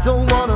Don't wanna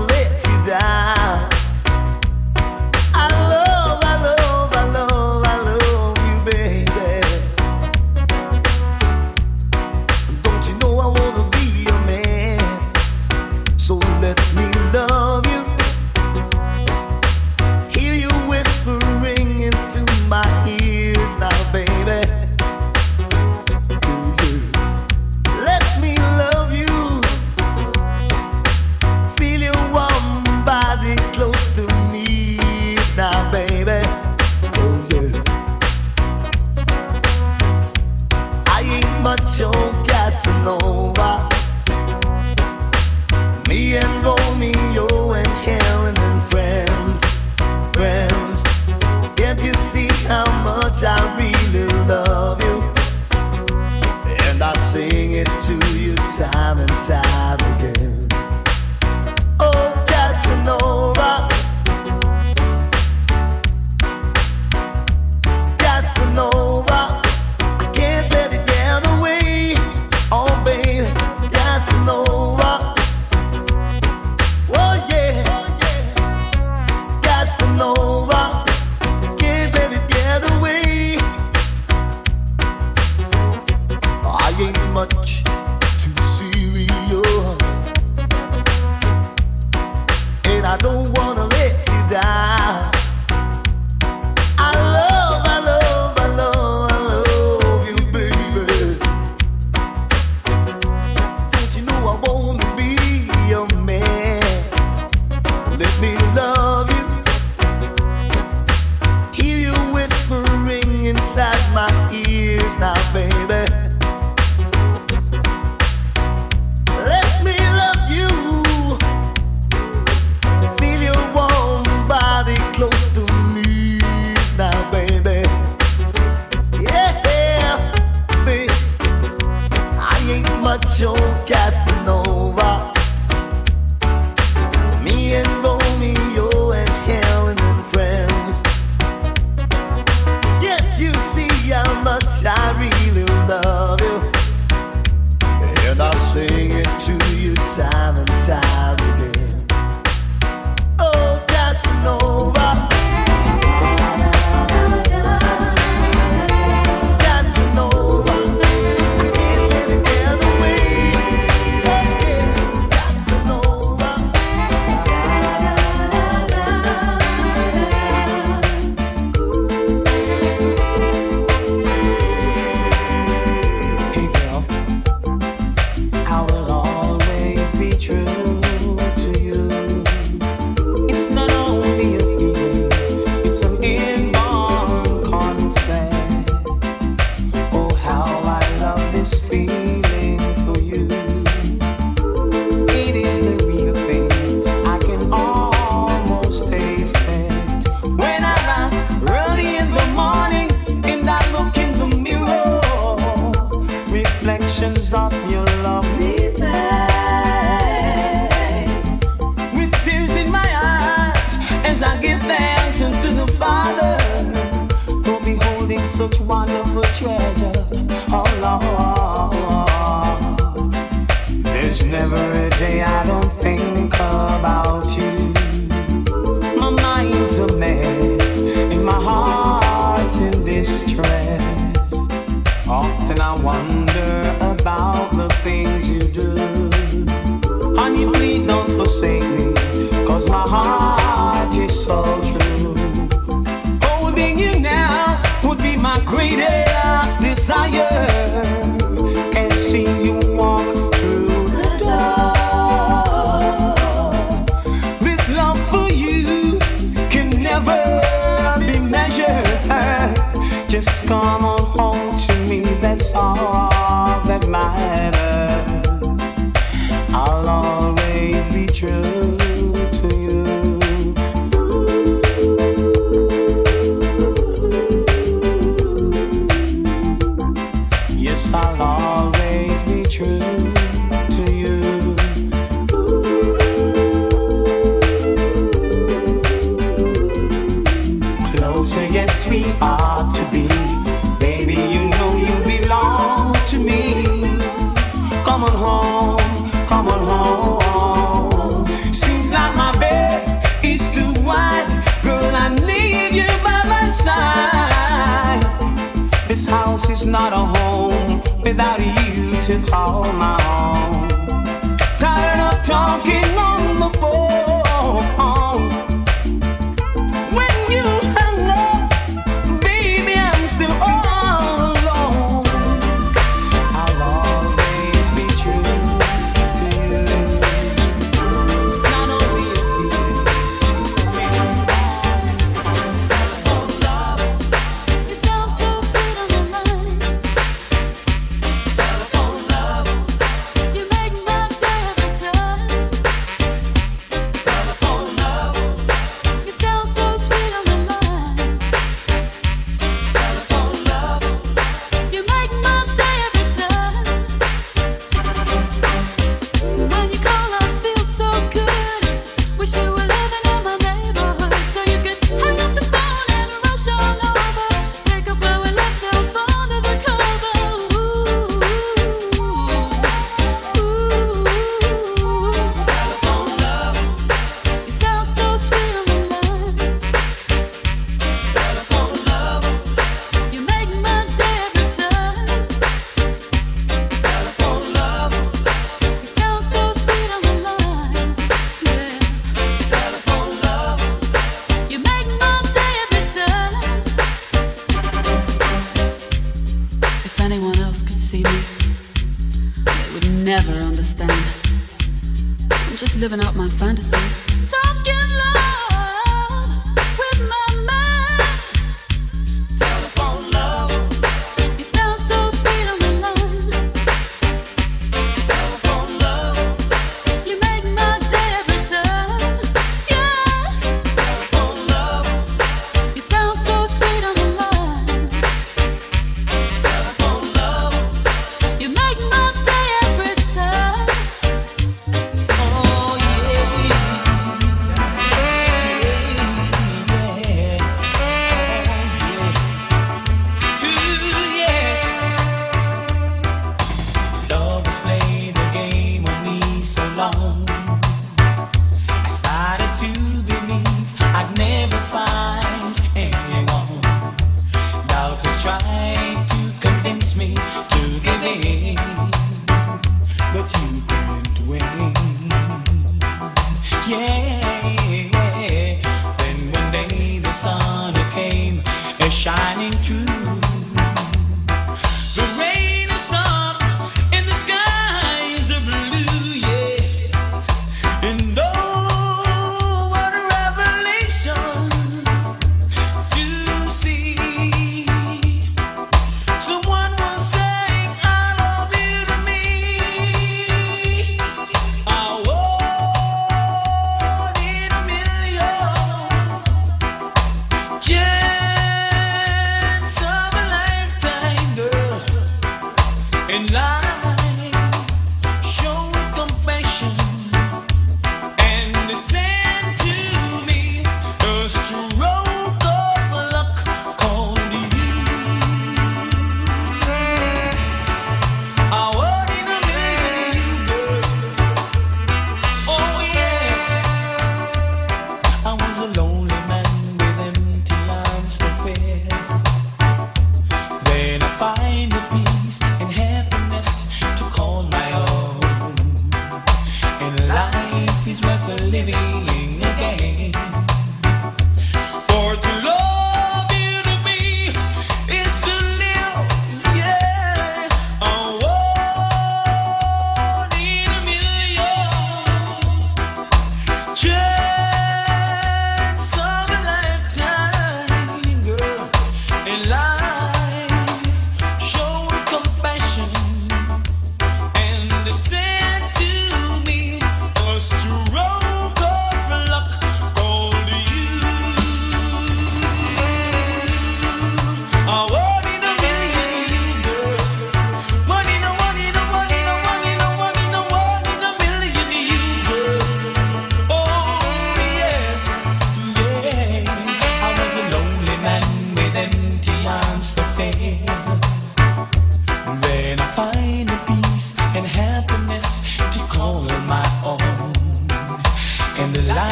Just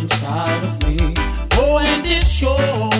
inside of me. Oh, and it shows.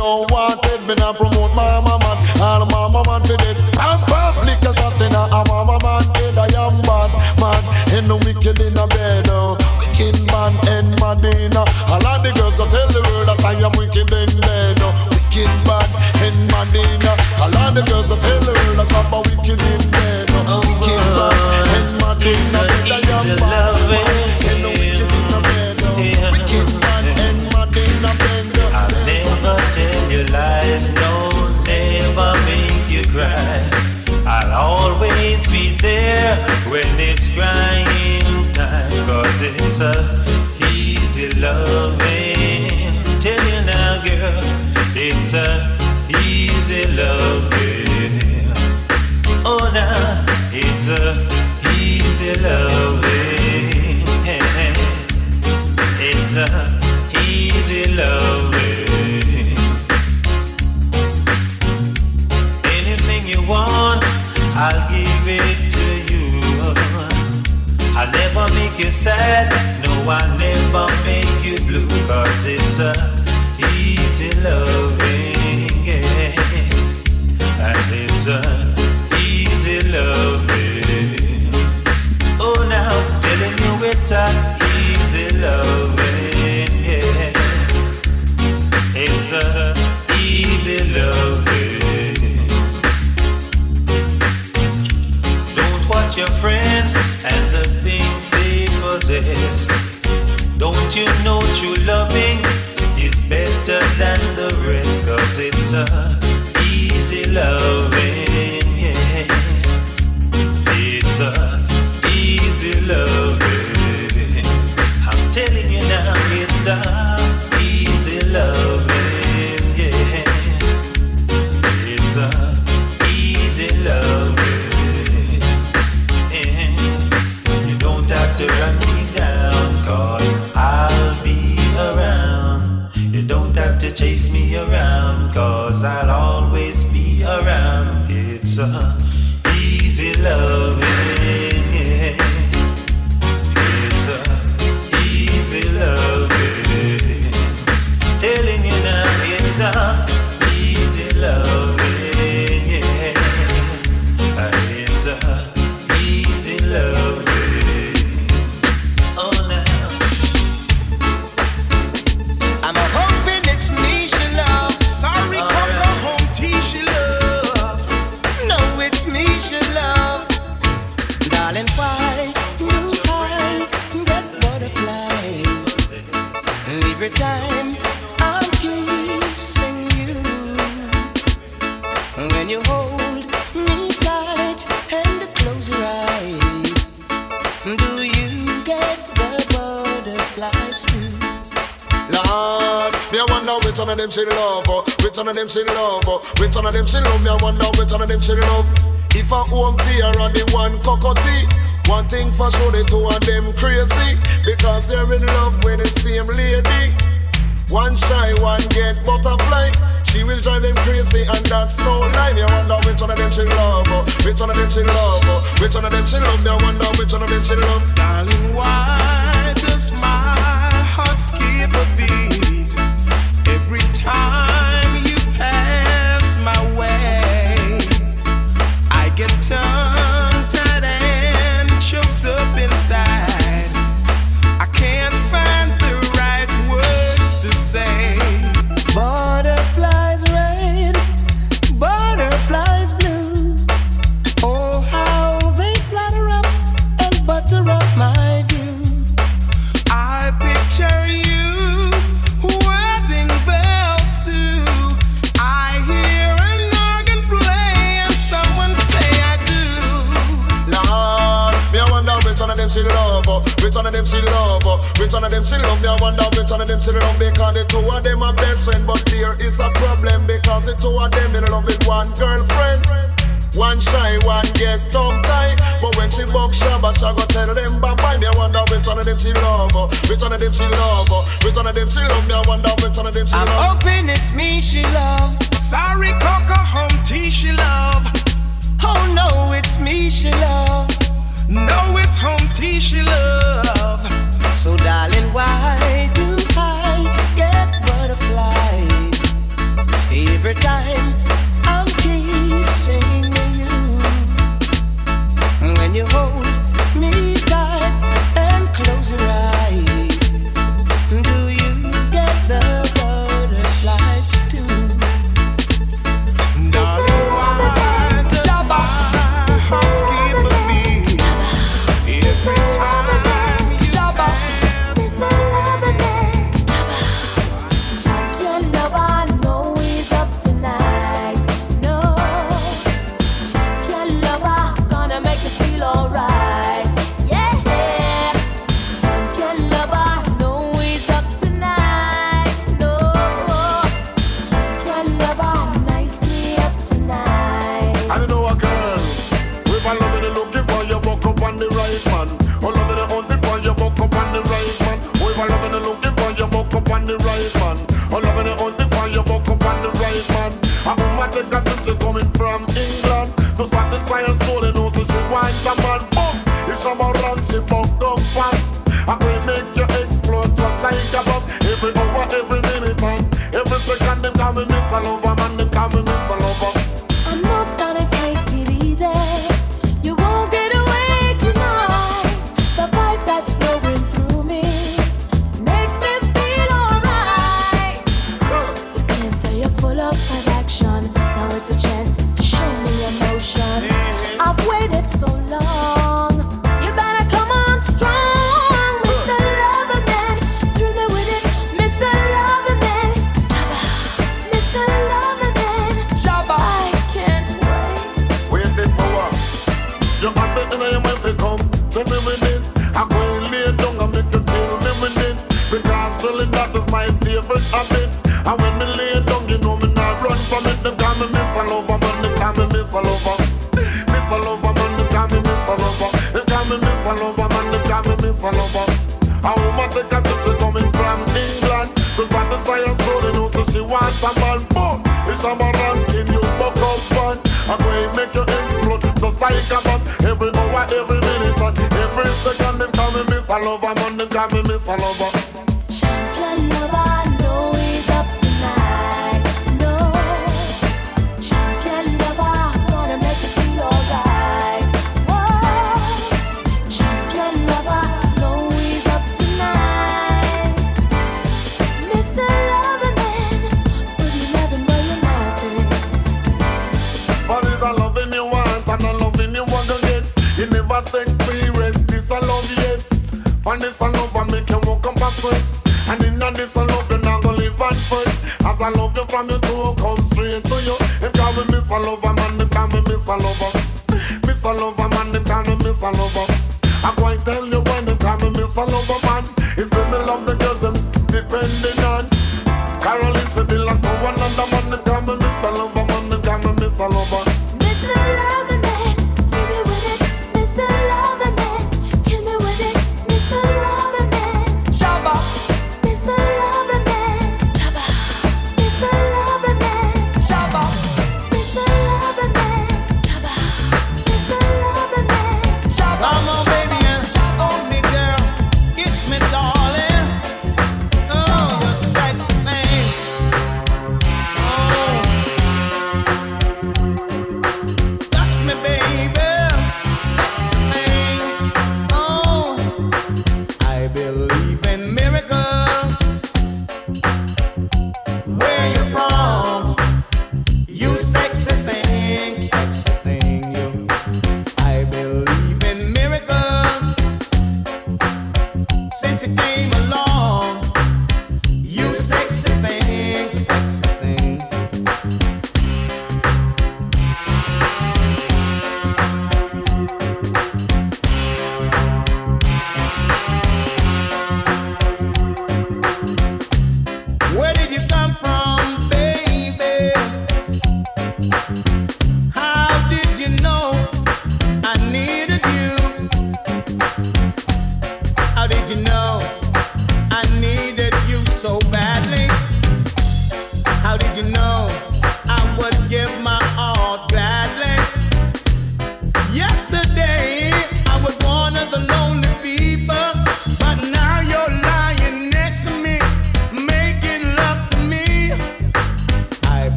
Don't want Ted Me not promote my mama All mama man for dead I'm public as a sinner. I'm a man dead. I am bad man. And no wicked in a bed. Oh. Wicked man and Madina. All of the girls go tell the world that I am wicked in bed. Oh. Wicked man and Madina. All of the girls go tell it's a easy loving. Tell you now, girl, it's a easy loving. Oh, now it's a easy loving. It's a easy loving. Anything you want, I'll give it to you. I'll never make you sad, I'll never make you blue, cause it's a easy loving, yeah. And it's a easy loving. Oh, now, telling you it's a easy loving, yeah. It's a easy loving. Don't watch your friends and the things they possess. Don't you know true loving is better than the rest? Cause it's a easy loving, yeah. It's a easy loving. I'm telling you now, it's a easy loving, yeah. It's a easy loving. Around, cause I'll always be around. It's a easy loving, yeah. It's a easy loving. Telling you now, it's a of them she love, oh. which one of them she love, oh. which one of them she love. Me I wonder which one of them she love. If I Home T or the one Cocoa Tea, one thing for sure the two of them crazy because they're in love with the same lady. One shy, one get butterfly. She will drive them crazy and that's no lie. Me wonder which one of them she love, oh. which one of them she love, oh. which one of them she love. Me wonder which one of them she love. Darling, why does my heart skip a beat time of them she love? Which one of them she love? Me They wonder which one of them she love. Because the two of them a best friend, but there is a problem because the two of them in love with one girlfriend. One shy, one get tongue tied. But when she box Shabba, she go tell them bye bye. Me I wonder which one of them she love, uh, which one of them she love, uh, which one of them she love. Me I wonder which one of them she I'm love. I'm hoping it's me she love. Sorry, Cocoa, Home T she love. Oh no, it's me she love. No, it's Home T she love. So, darling, why do I get butterflies every time I'm kissing you? When you hold me tight and close your eyes. Essa luva and lover.